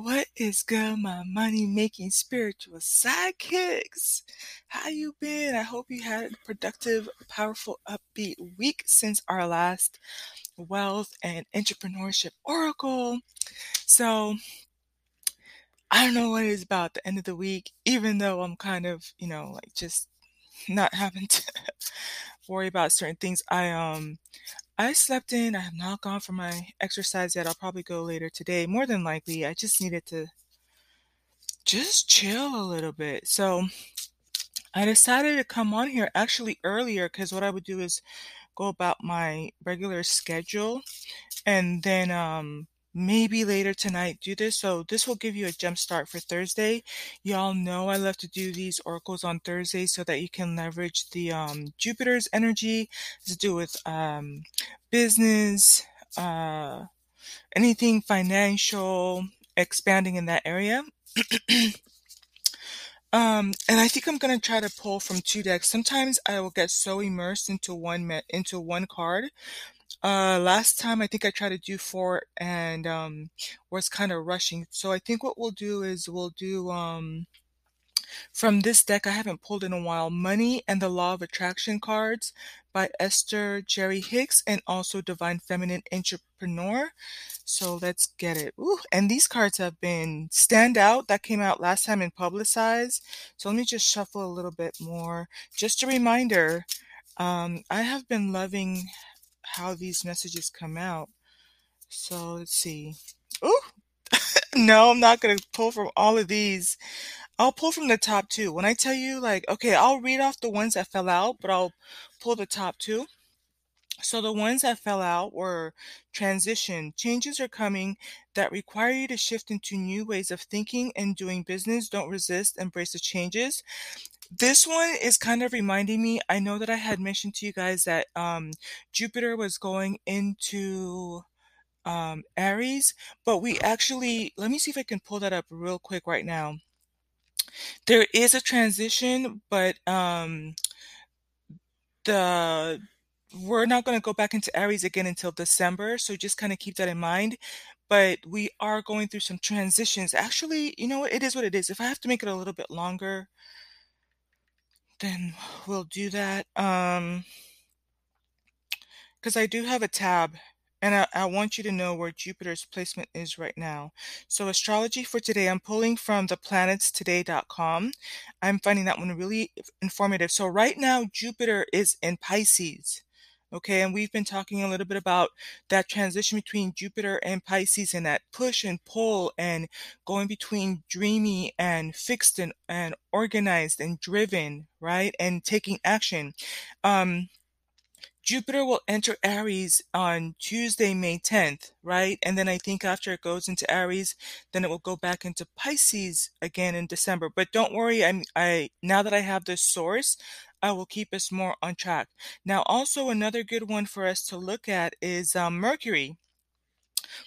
What is good, my money making spiritual sidekicks? How you been? I hope you had a productive, powerful, upbeat week since our last wealth and entrepreneurship oracle. So I don't know what it is about the end of the week, even though I'm kind of, you know, like just not having to worry about certain things. I um I slept in. I have not gone for my exercise yet. I'll probably go later today. More than likely, I just needed to just chill a little bit. So I decided to come on here actually earlier because what I would do is go about my regular schedule and then um maybe later tonight do this. So this will give you a jump start for Thursday. Y'all know I love to do these oracles on Thursday so that you can leverage the um, Jupiter's energy to do with um, business, uh, anything financial, expanding in that area. um, and I think I'm gonna try to pull from two decks. Sometimes I will get so immersed into one me- into one card uh, last time I think I tried to do four and um was kind of rushing. So I think what we'll do is we'll do um from this deck I haven't pulled in a while, Money and the Law of Attraction cards by Esther Jerry Hicks and also Divine Feminine Entrepreneur. So let's get it. Ooh, and these cards have been stand out. That came out last time in Publicize. So let me just shuffle a little bit more. Just a reminder, um, I have been loving how these messages come out. So let's see. Ooh, no, I'm not going to pull from all of these. I'll pull from the top two. When I tell you, like, okay, I'll read off the ones that fell out, but I'll pull the top two. So the ones that fell out were transition. Changes are coming that require you to shift into new ways of thinking and doing business. Don't resist, embrace the changes. This one is kind of reminding me. I know that I had mentioned to you guys that um, Jupiter was going into um, Aries, but we actually, let me see if I can pull that up real quick right now. There is a transition, but um, the we're not going to go back into Aries again until December, so just kind of keep that in mind. But we are going through some transitions. Actually, you know what? It is what it is. If I have to make it a little bit longer, then we'll do that. Um, because I do have a tab and I, I, want you to know where Jupiter's placement is right now. So astrology for today, I'm pulling from theplanetstoday.com. I'm finding that one really informative. So right now, Jupiter is in Pisces. Okay, and we've been talking a little bit about that transition between Jupiter and Pisces and that push and pull and going between dreamy and fixed and, and organized and driven, right? And taking action. Um, Jupiter will enter Aries on Tuesday, May 10th, right? And then I think after it goes into Aries, then it will go back into Pisces again in December. But don't worry, I'm I now that I have this source, I will keep us more on track. Now, also another good one for us to look at is um, Mercury.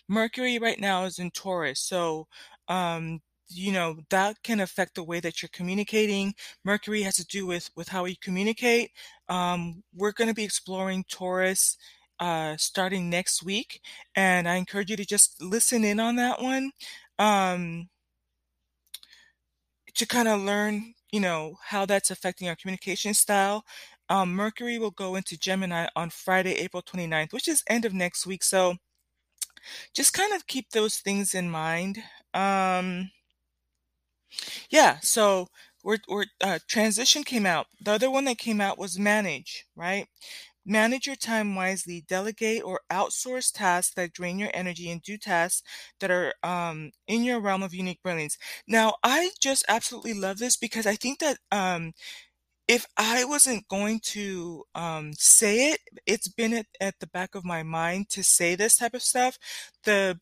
Mercury right now is in Taurus, so um, you know that can affect the way that you're communicating mercury has to do with with how you communicate um, we're going to be exploring taurus uh, starting next week and i encourage you to just listen in on that one um, to kind of learn you know how that's affecting our communication style um, mercury will go into gemini on friday april 29th which is end of next week so just kind of keep those things in mind um, yeah, so we're, we're uh, transition came out. The other one that came out was manage, right? Manage your time wisely. Delegate or outsource tasks that drain your energy and do tasks that are um, in your realm of unique brilliance. Now, I just absolutely love this because I think that um, if I wasn't going to um, say it, it's been at, at the back of my mind to say this type of stuff. The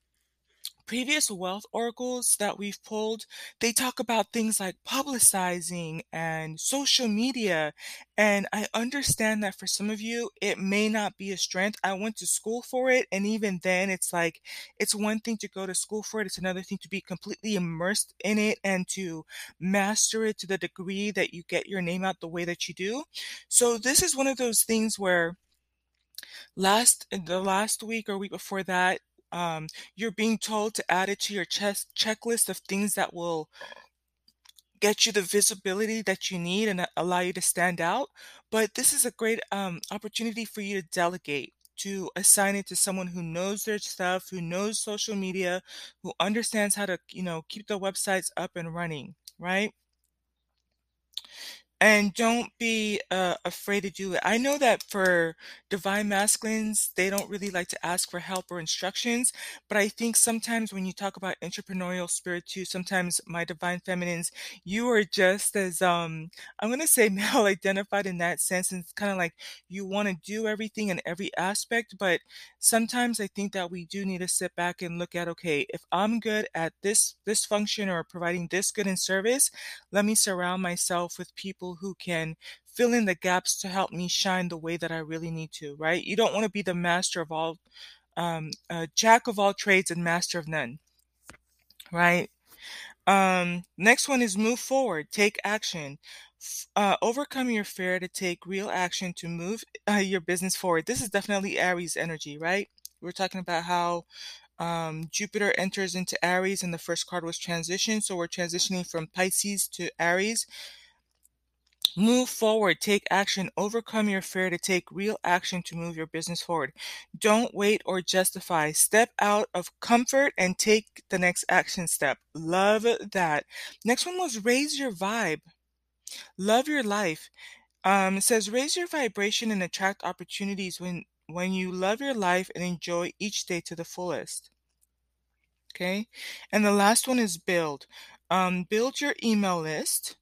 previous wealth oracles that we've pulled, they talk about things like publicizing and social media. And I understand that for some of you, it may not be a strength. I went to school for it. And even then, it's like, it's one thing to go to school for it. It's another thing to be completely immersed in it and to master it to the degree that you get your name out the way that you do. So this is one of those things where last, the last week or week before that, um, you're being told to add it to your chest checklist of things that will get you the visibility that you need and allow you to stand out. But this is a great um, opportunity for you to delegate, to assign it to someone who knows their stuff, who knows social media, who understands how to, you know, keep the websites up and running, right? And don't be uh, afraid to do it. I know that for divine masculines, they don't really like to ask for help or instructions. But I think sometimes when you talk about entrepreneurial spirit too, sometimes my divine feminines, you are just as, um, I'm going to say male identified in that sense. And it's kind of like you want to do everything in every aspect. But sometimes I think that we do need to sit back and look at, okay, if I'm good at this, this function or providing this good in service, let me surround myself with people who can fill in the gaps to help me shine the way that I really need to, right? You don't want to be the master of all, um, uh, jack of all trades and master of none, right? Um, next one is move forward, take action. Uh, overcome your fear to take real action to move uh, your business forward. This is definitely Aries energy, right? We're talking about how um, Jupiter enters into Aries and the first card was transition. So we're transitioning from Pisces to Aries. Move forward, take action, overcome your fear to take real action to move your business forward. Don't wait or justify. Step out of comfort and take the next action step. Love that. Next one was raise your vibe. Love your life. Um, says raise your vibration and attract opportunities when when you love your life and enjoy each day to the fullest. Okay, and the last one is build. Um, build your email list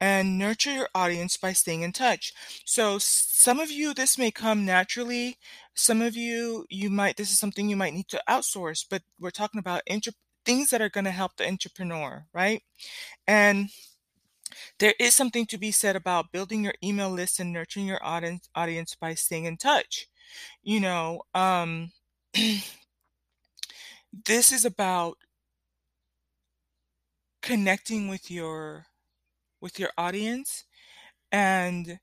and nurture your audience by staying in touch. So some of you this may come naturally. Some of you you might this is something you might need to outsource, but we're talking about inter- things that are going to help the entrepreneur, right? And there is something to be said about building your email list and nurturing your audience audience by staying in touch. You know, um this is about connecting with your with your audience. And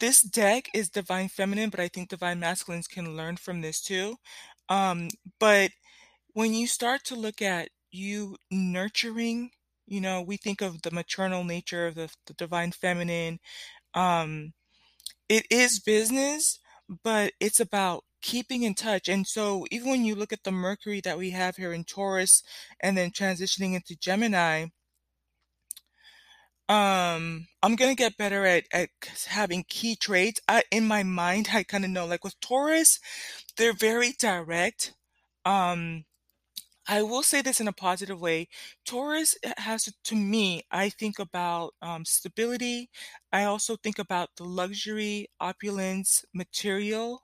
this deck is divine feminine, but I think divine masculines can learn from this too. Um, but when you start to look at you nurturing, you know, we think of the maternal nature of the, the divine feminine. Um, it is business, but it's about keeping in touch. And so even when you look at the Mercury that we have here in Taurus and then transitioning into Gemini, um, I'm gonna get better at at having key traits. I in my mind, I kind of know like with Taurus, they're very direct. Um, I will say this in a positive way. Taurus has to me, I think about um, stability. I also think about the luxury, opulence, material,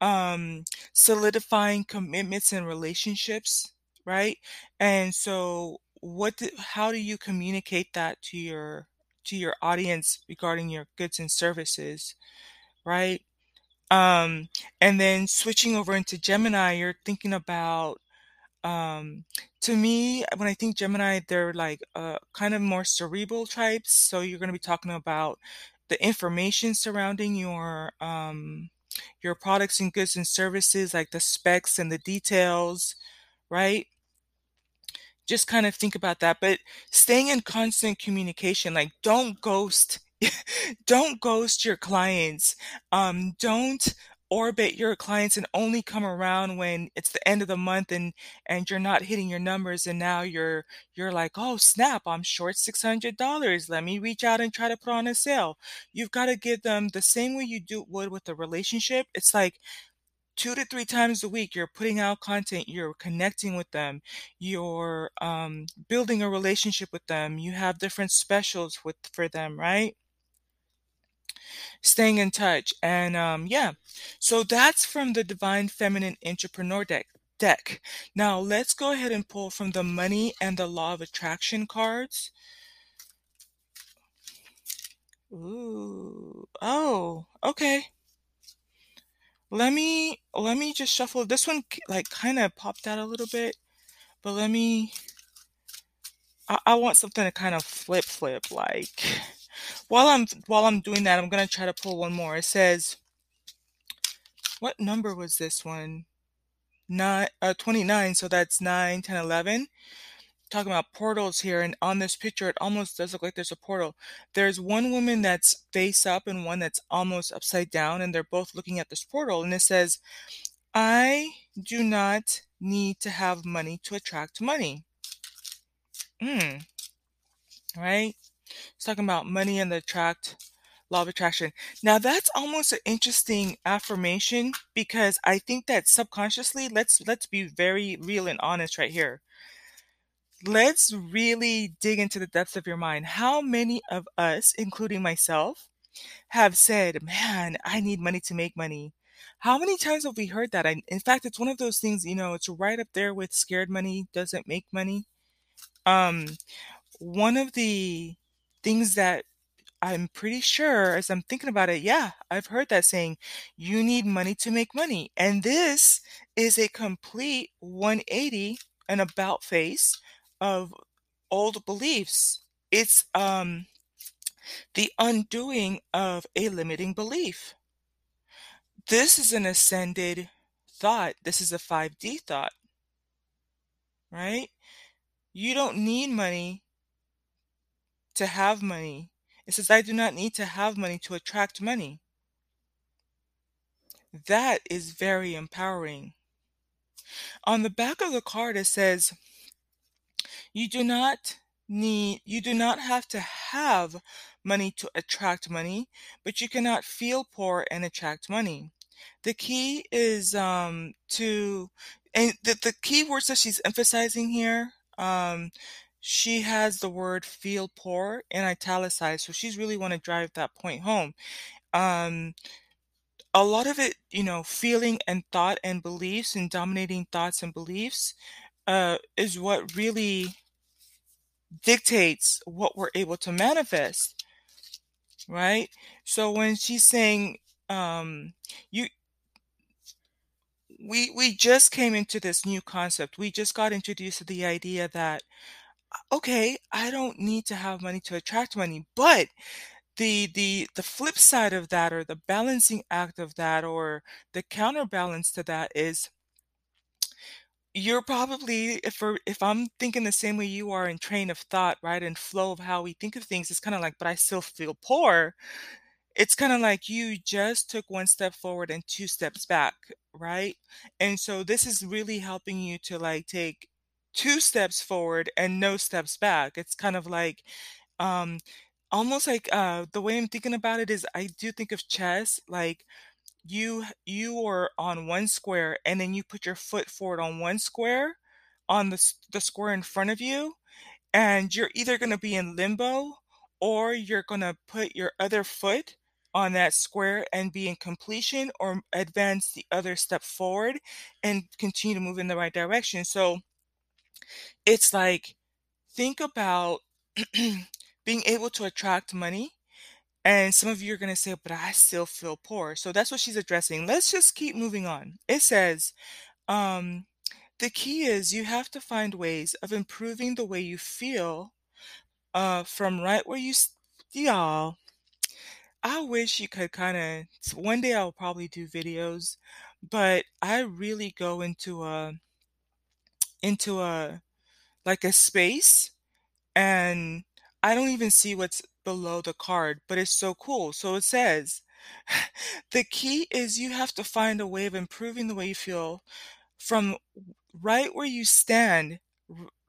um, solidifying commitments and relationships, right? And so what do, how do you communicate that to your to your audience regarding your goods and services right? Um and then switching over into gemini you're thinking about um to me when i think gemini they're like uh kind of more cerebral types so you're going to be talking about the information surrounding your um your products and goods and services like the specs and the details right just kind of think about that. But staying in constant communication, like don't ghost, don't ghost your clients. Um, don't orbit your clients and only come around when it's the end of the month and and you're not hitting your numbers and now you're you're like oh snap i'm short $600 let me reach out and try to put on a sale you've got to give them the same way you do would with a relationship it's like two to three times a week you're putting out content you're connecting with them you're um, building a relationship with them you have different specials with for them right staying in touch and um, yeah so that's from the divine feminine entrepreneur deck deck now let's go ahead and pull from the money and the law of attraction cards Ooh. Oh, okay. Let me let me just shuffle. This one like kind of popped out a little bit, but let me. I, I want something to kind of flip flip. Like while I'm while I'm doing that, I'm gonna try to pull one more. It says, what number was this one? nine, uh, 29, so that's 9, 10, 11. Talking about portals here, and on this picture, it almost does look like there's a portal. There's one woman that's face up and one that's almost upside down, and they're both looking at this portal, and it says, I do not need to have money to attract money. Hmm. Right? It's talking about money and the attract law of attraction. Now that's almost an interesting affirmation because I think that subconsciously, let's let's be very real and honest right here. Let's really dig into the depths of your mind. How many of us, including myself, have said, "Man, I need money to make money." How many times have we heard that? In fact, it's one of those things, you know, it's right up there with scared money doesn't make money. Um, one of the things that I'm pretty sure as I'm thinking about it, yeah, I've heard that saying, you need money to make money. And this is a complete 180 and about face of old beliefs. It's um the undoing of a limiting belief. This is an ascended thought. This is a 5D thought. Right? You don't need money to have money. It says, I do not need to have money to attract money. That is very empowering. On the back of the card, it says, You do not need, you do not have to have money to attract money, but you cannot feel poor and attract money. The key is um, to, and the, the key words that she's emphasizing here, um, she has the word feel poor in italicized, so she's really want to drive that point home. Um, a lot of it, you know, feeling and thought and beliefs and dominating thoughts and beliefs uh, is what really dictates what we're able to manifest, right? So when she's saying, um, you, we we just came into this new concept. We just got introduced to the idea that okay, I don't need to have money to attract money, but the the the flip side of that or the balancing act of that or the counterbalance to that is you're probably if we're, if I'm thinking the same way you are in train of thought, right, and flow of how we think of things, it's kind of like, but I still feel poor. It's kind of like you just took one step forward and two steps back, right? And so this is really helping you to like take two steps forward and no steps back. It's kind of like um almost like uh the way I'm thinking about it is I do think of chess like you you are on one square and then you put your foot forward on one square on the the square in front of you and you're either going to be in limbo or you're going to put your other foot on that square and be in completion or advance the other step forward and continue to move in the right direction. So it's like think about being able to attract money and some of you are going to say, but I still feel poor. So that's what she's addressing. Let's just keep moving on. It says, um, the key is you have to find ways of improving the way you feel uh, from right where you, y'all. I wish you could kind of, one day I'll probably do videos, but I really go into a, into a, like a space and I don't even see what's below the card, but it's so cool. So it says, the key is you have to find a way of improving the way you feel from right where you stand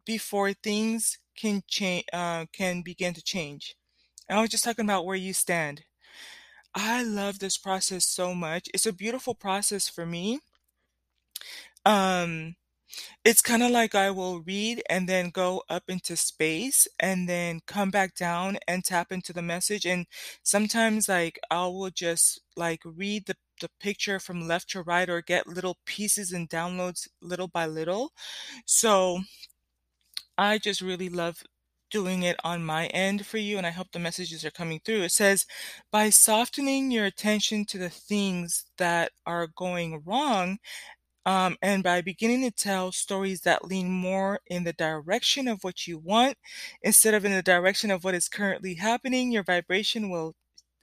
before things can change, uh, can begin to change. And I was just talking about where you stand. I love this process so much. It's a beautiful process for me. Um, It's kind of like I will read and then go up into space and then come back down and tap into the message. And sometimes like I will just like read the the picture from left to right or get little pieces and downloads little by little. So I just really love doing it on my end for you and I hope the messages are coming through. It says by softening your attention to the things that are going wrong um, and by beginning to tell stories that lean more in the direction of what you want instead of in the direction of what is currently happening, your vibration will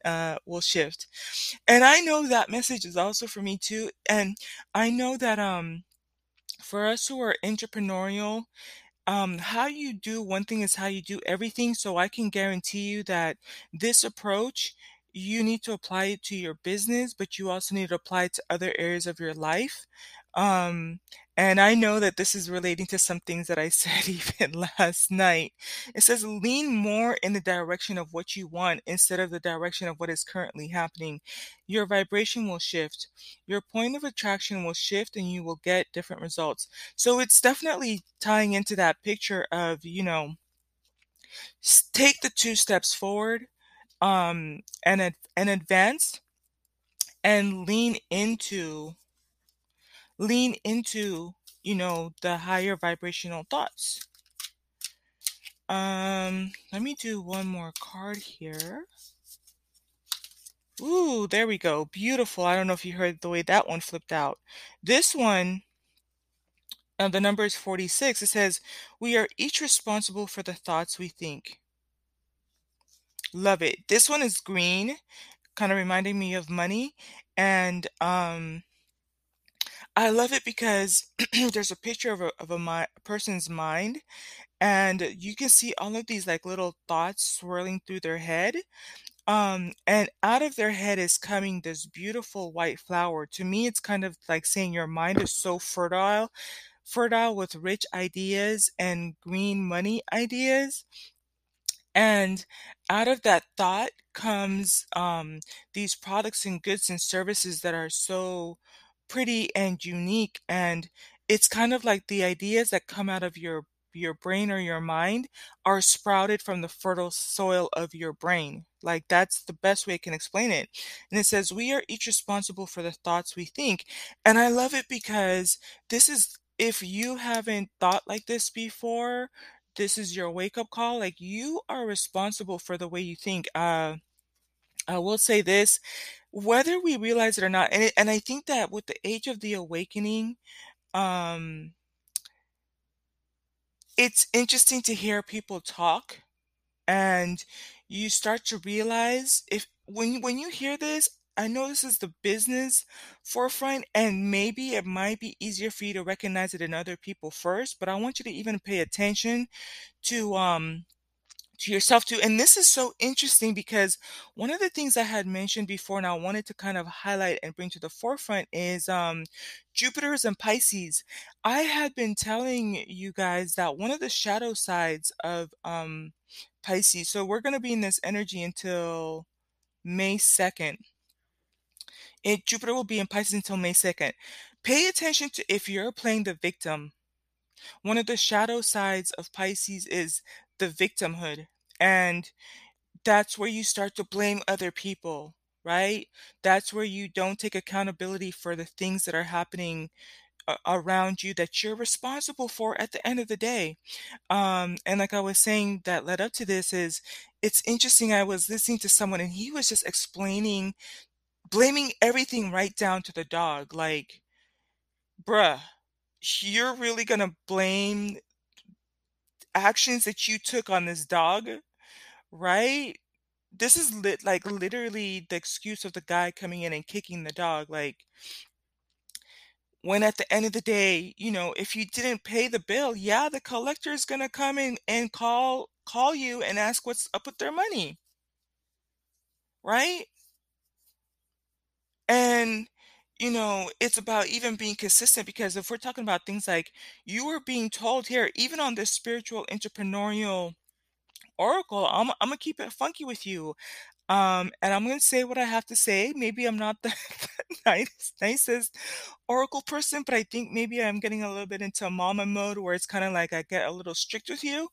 uh, will shift. And I know that message is also for me too. And I know that um for us who are entrepreneurial, um, how you do one thing is how you do everything. So I can guarantee you that this approach, you need to apply it to your business, but you also need to apply it to other areas of your life. Um, and I know that this is relating to some things that I said even last night. It says lean more in the direction of what you want instead of the direction of what is currently happening. Your vibration will shift. Your point of attraction will shift and you will get different results. So it's definitely tying into that picture of, you know, take the two steps forward um and and advance and lean into lean into, you know, the higher vibrational thoughts. Um, let me do one more card here. Ooh, there we go. Beautiful. I don't know if you heard the way that one flipped out. This one, uh, the number is 46. It says, We are each responsible for the thoughts we think. Love it. This one is green, kind of reminding me of money. And um, I love it because there's a picture of a of a mi person's mind, and you can see all of these, like, little thoughts swirling through their head, um, and out of their head is coming this beautiful white flower. To me, it's kind of like saying your mind is so fertile fertile with rich ideas and green money ideas. And out of that thought comes, um, these products and goods and services that are so pretty and unique, and it's kind of like the ideas that come out of your your brain or your mind are sprouted from the fertile soil of your brain. Like that's the best way I can explain it. And it says, We are each responsible for the thoughts we think. And I love it because this is, if you haven't thought like this before, this is your wake up call. Like you are responsible for the way you think. Uh, I will say this, whether we realize it or not, and it, and I think that with the age of the awakening, um, it's interesting to hear people talk, and you start to realize if when when you hear this, I know this is the business forefront, and maybe it might be easier for you to recognize it in other people first, but I want you to even pay attention to um to yourself too. And this is so interesting because one of the things I had mentioned before and I wanted to kind of highlight and bring to the forefront is um, Jupiter's and Pisces. I had been telling you guys that one of the shadow sides of um, Pisces, so we're going to be in this energy until May 2nd. It, Jupiter will be in Pisces until May 2nd. Pay attention to if you're playing the victim. One of the shadow sides of Pisces is the victimhood. And that's where you start to blame other people, right? That's where you don't take accountability for the things that are happening uh, around you that you're responsible for at the end of the day. Um, and like I was saying, that led up to this is it's interesting. I was listening to someone and he was just explaining, blaming everything right down to the dog. Like, bruh, you're really gonna blame actions that you took on this dog, right? This is lit like literally the excuse of the guy coming in and kicking the dog. Like, when at the end of the day, you know, if you didn't pay the bill, yeah, the collector is gonna come in and call call you and ask what's up with their money, right? And you know, it's about even being consistent because if we're talking about things like you were being told here, even on this spiritual entrepreneurial oracle, I'm I'm gonna keep it funky with you. Um, and I'm gonna say what I have to say. Maybe I'm not the, the nice, nicest oracle person, but I think maybe I'm getting a little bit into mama mode where it's kind of like I get a little strict with you.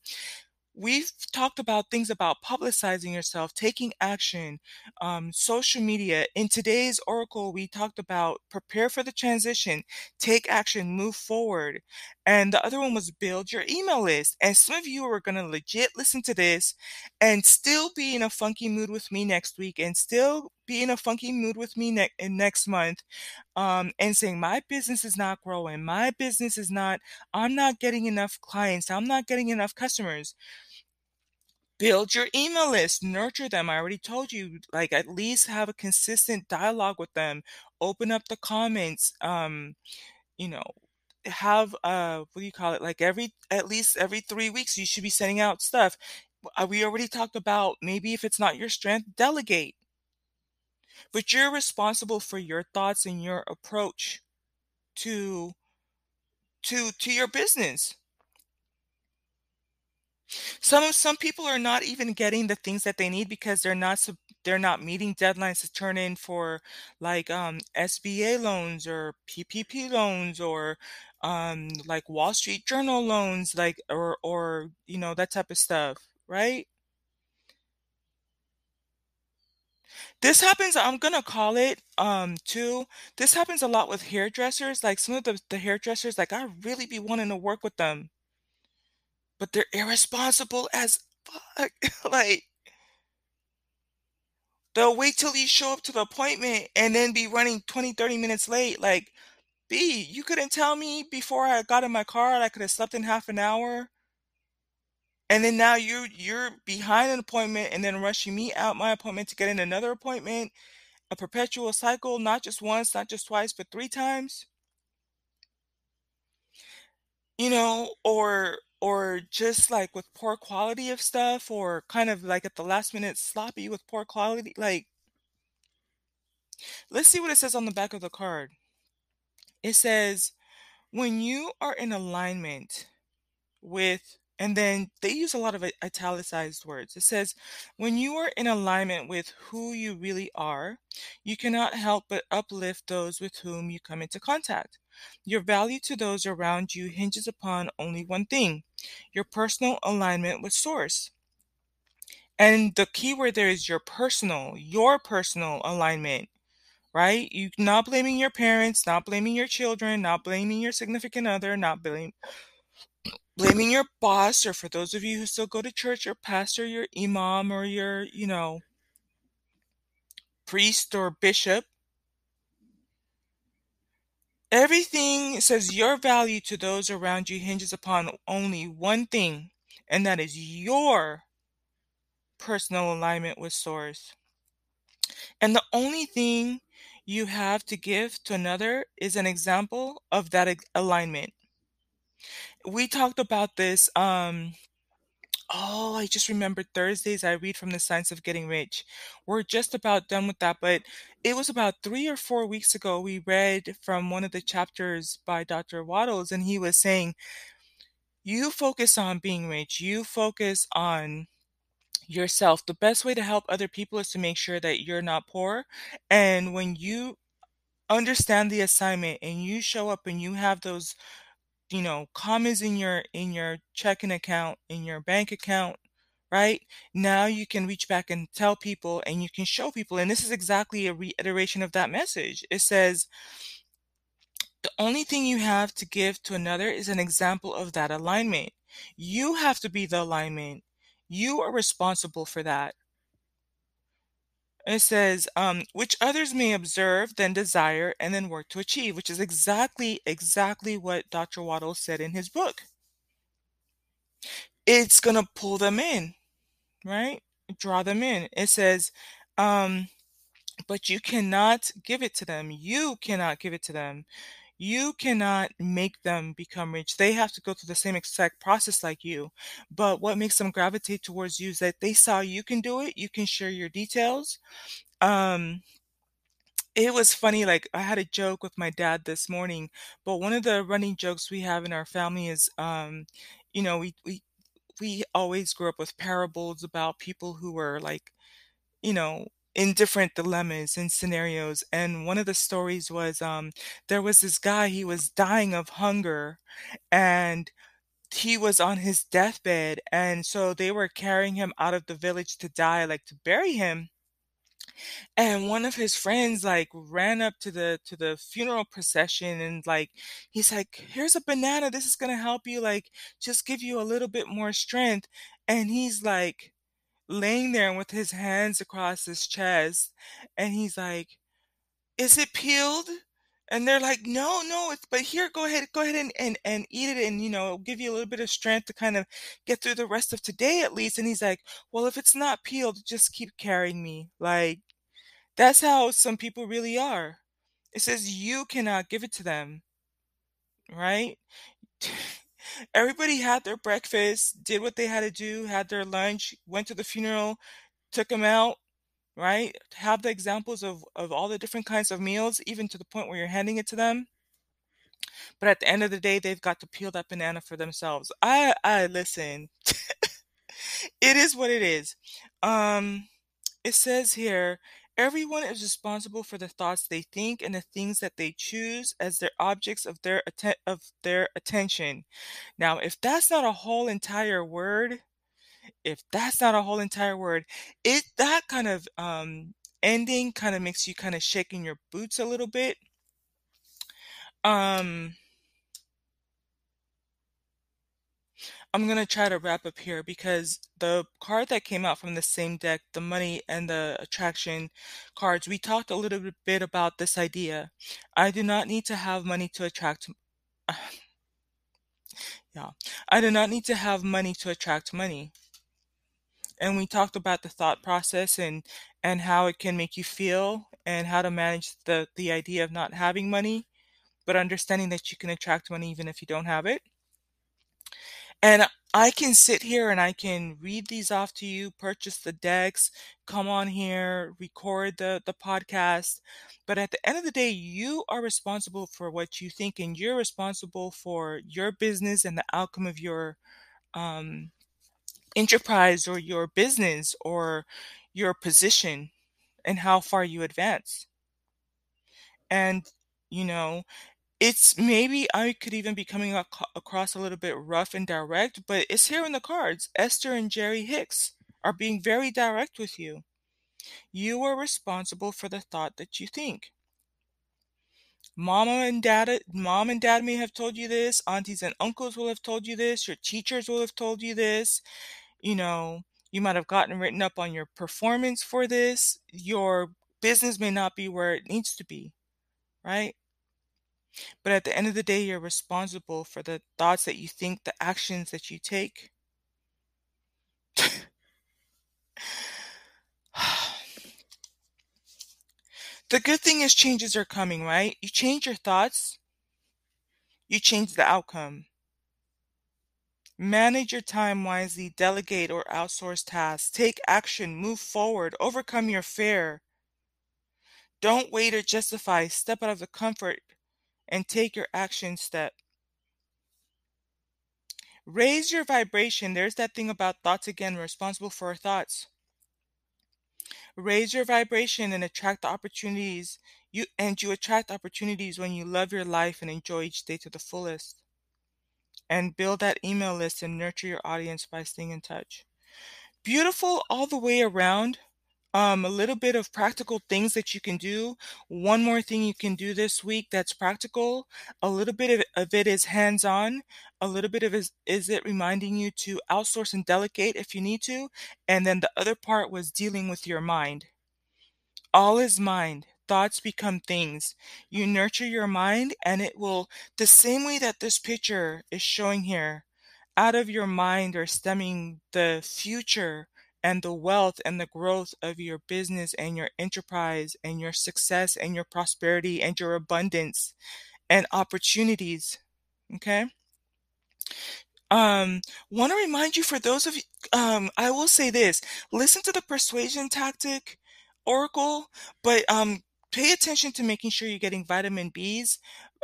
We've talked about things about publicizing yourself, taking action, um, social media. In today's Oracle, we talked about prepare for the transition, take action, move forward. And the other one was build your email list. And some of you are going to legit listen to this and still be in a funky mood with me next week and still be in a funky mood with me ne- next month um, and saying, My business is not growing. My business is not, I'm not getting enough clients. I'm not getting enough customers build your email list nurture them i already told you like at least have a consistent dialogue with them open up the comments um you know have, uh, what do you call it? Like every at least every 3 weeks, you should be sending out stuff. Uh, we already talked about maybe if it's not your strength, delegate. But you're responsible for your thoughts and your approach to to to your business. Some some people are not even getting the things that they need because they're not they're not meeting deadlines to turn in for, like, um, SBA loans or PPP loans or, um, like, Wall Street Journal loans, like or or, you know, that type of stuff, right? This happens I'm gonna call it, um, too this happens a lot with hairdressers, like, some of the the hairdressers, like, I really be wanting to work with them. But they're irresponsible as fuck, like they'll wait till you show up to the appointment and then be running 20, 30 minutes late, like, "B, you couldn't tell me before I got in my car I coulda slept in half an hour?" And then now you're you're behind an appointment and then rushing me out my appointment to get in another appointment, a perpetual cycle, not just once, not just twice, but 3 times. You know, or or just, like, with poor quality of stuff or kind of, like, at the last minute sloppy with poor quality, like Let's see what it says on the back of the card. It says, "When you are in alignment with" and then they use a lot of italicized words. It says, "When you are in alignment with who you really are, you cannot help but uplift those with whom you come into contact. Your value to those around you hinges upon only one thing: your personal alignment with Source." And the keyword there is your personal your personal alignment, right? You not blaming your parents, not blaming your children, not blaming your significant other, not blame blaming your boss, or for those of you who still go to church, your pastor, your imam, or your, you know priest or bishop. Everything says your value to those around you hinges upon only one thing, and that is your personal alignment with Source. And the only thing you have to give to another is an example of that alignment. We talked about this, um oh, I just remembered Thursdays I read from The Science of Getting Rich. We're just about done with that, but it was about 3 or 4 weeks ago, we read from one of the chapters by Dr. Wattles, and he was saying "You focus on being rich, you focus on yourself. The best way to help other people is to make sure that you're not poor, and when you understand the assignment and you show up and you have those, you know, commas in your in your checking account, in your bank account, right? Now you can reach back and tell people and you can show people, and this is exactly a reiteration of that message. It says "The only thing you have to give to another is an example of that alignment. You have to be the alignment. You are responsible for that." It says, um, "Which others may observe, then desire, and then work to achieve," which is exactly, exactly what Dr. Waddle said in his book. It's gonna pull them in, right? Draw them in. It says, um, "But you cannot give it to them. You cannot give it to them. You cannot make them become rich. They have to go through the same exact process like you. But what makes them gravitate towards you is that they saw you can do it, you can share your details." Um it was funny, like, I had a joke with my dad this morning, but one of the running jokes we have in our family is, um, you know, we we we always grew up with parables about people who were, like, you know, in different dilemmas and scenarios, and one of the stories was, um, there was this guy, he was dying of hunger, and he was on his deathbed, and so they were carrying him out of the village to die, like, to bury him and one of his friends, like, ran up to the to the funeral procession and, like, he's like, "Here's a banana, this is gonna help you, like, just give you a little bit more strength." And he's, like, laying there with his hands across his chest, and he's like, "Is it peeled?" And they're like, "No, no, it's but here, go ahead go ahead and and and eat it and, you know, it'll give you a little bit of strength to kind of get through the rest of today at least." And he's like, "Well, if it's not peeled, just keep carrying me." Like, that's how some people really are. It says you cannot give it to them. right? Everybody had their breakfast, did what they had to do, had their lunch, went to the funeral, took them out, right? Have the examples of, of all the different kinds of meals, even to the point where you're handing it to them. But at the end of the day, they've got to peel that banana for themselves. I I listen. it is what it is. Um it says here everyone is responsible for the thoughts they think and the things that they choose as their objects of their atten- of their attention. Now, if that's not a whole entire word, if that's not a whole entire word, it that kind of um ending kind of makes you kind of shaking your boots a little bit. Um I'm gonna try to wrap up here because the card that came out from the same deck, the money and the attraction cards, we talked a little bit about this idea. I do not need to have money to attract. yeah, I do not need to have money to attract money. And we talked about the thought process and and how it can make you feel and how to manage the the idea of not having money, but understanding that you can attract money even if you don't have it. And I can sit here and I can read these off to you, purchase the decks, come on here, record the, the podcast. But at the end of the day, you are responsible for what you think and you're responsible for your business and the outcome of your um, enterprise or your business or your position and how far you advance. And, you know, it's maybe I could even be coming ac- across a little bit rough and direct, but it's here in the cards. Esther and Jerry Hicks are being very direct with you. You are responsible for the thought that you think. Mama and dad, mom and dad may have told you this. Aunties and uncles will have told you this. Your teachers will have told you this. You know, you might have gotten written up on your performance for this. Your business may not be where it needs to be, right? But at the end of the day, you're responsible for the thoughts that you think, the actions that you take. the good thing is changes are coming, right? You change your thoughts, you change the outcome. Manage your time wisely, delegate or outsource tasks, take action, move forward, overcome your fear. Don't wait or justify, step out of the comfort and take your action step. Raise your vibration. There's that thing about thoughts again, responsible for our thoughts. Raise your vibration and attract the opportunities you and you attract opportunities when you love your life and enjoy each day to the fullest. And build that email list and nurture your audience by staying in touch. Beautiful all the way around um, a little bit of practical things that you can do. One more thing you can do this week that's practical. A little bit of, of it is hands on. A little bit of it is, is it reminding you to outsource and delegate if you need to. And then the other part was dealing with your mind. All is mind. Thoughts become things. You nurture your mind, and it will, the same way that this picture is showing here, out of your mind are stemming the future and the wealth and the growth of your business and your enterprise and your success and your prosperity and your abundance and opportunities. Okay. Um, want to remind you for those of you, um, I will say this listen to the persuasion tactic oracle, but um, pay attention to making sure you're getting vitamin B's.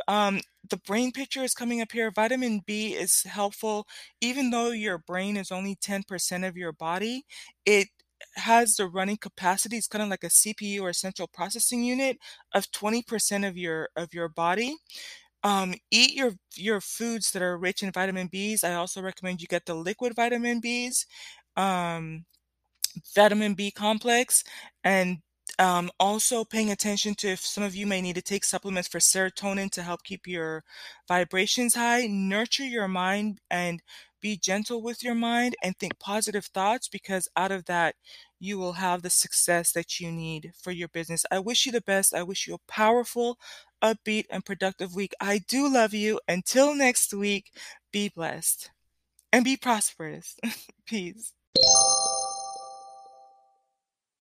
Um, the brain picture is coming up here. Vitamin B is helpful, even though your brain is only 10% of your body. It has the running capacity. It's kind of like a CPU or a central processing unit of 20% of your of your body. Um, eat your your foods that are rich in vitamin B's. I also recommend you get the liquid vitamin B's. Um, vitamin B complex and um, also paying attention to if some of you may need to take supplements for serotonin to help keep your vibrations high. Nurture your mind and be gentle with your mind and think positive thoughts because out of that, you will have the success that you need for your business. I wish you the best. I wish you a powerful, upbeat, and productive week. I do love you. Until next week, be blessed and be prosperous. Peace.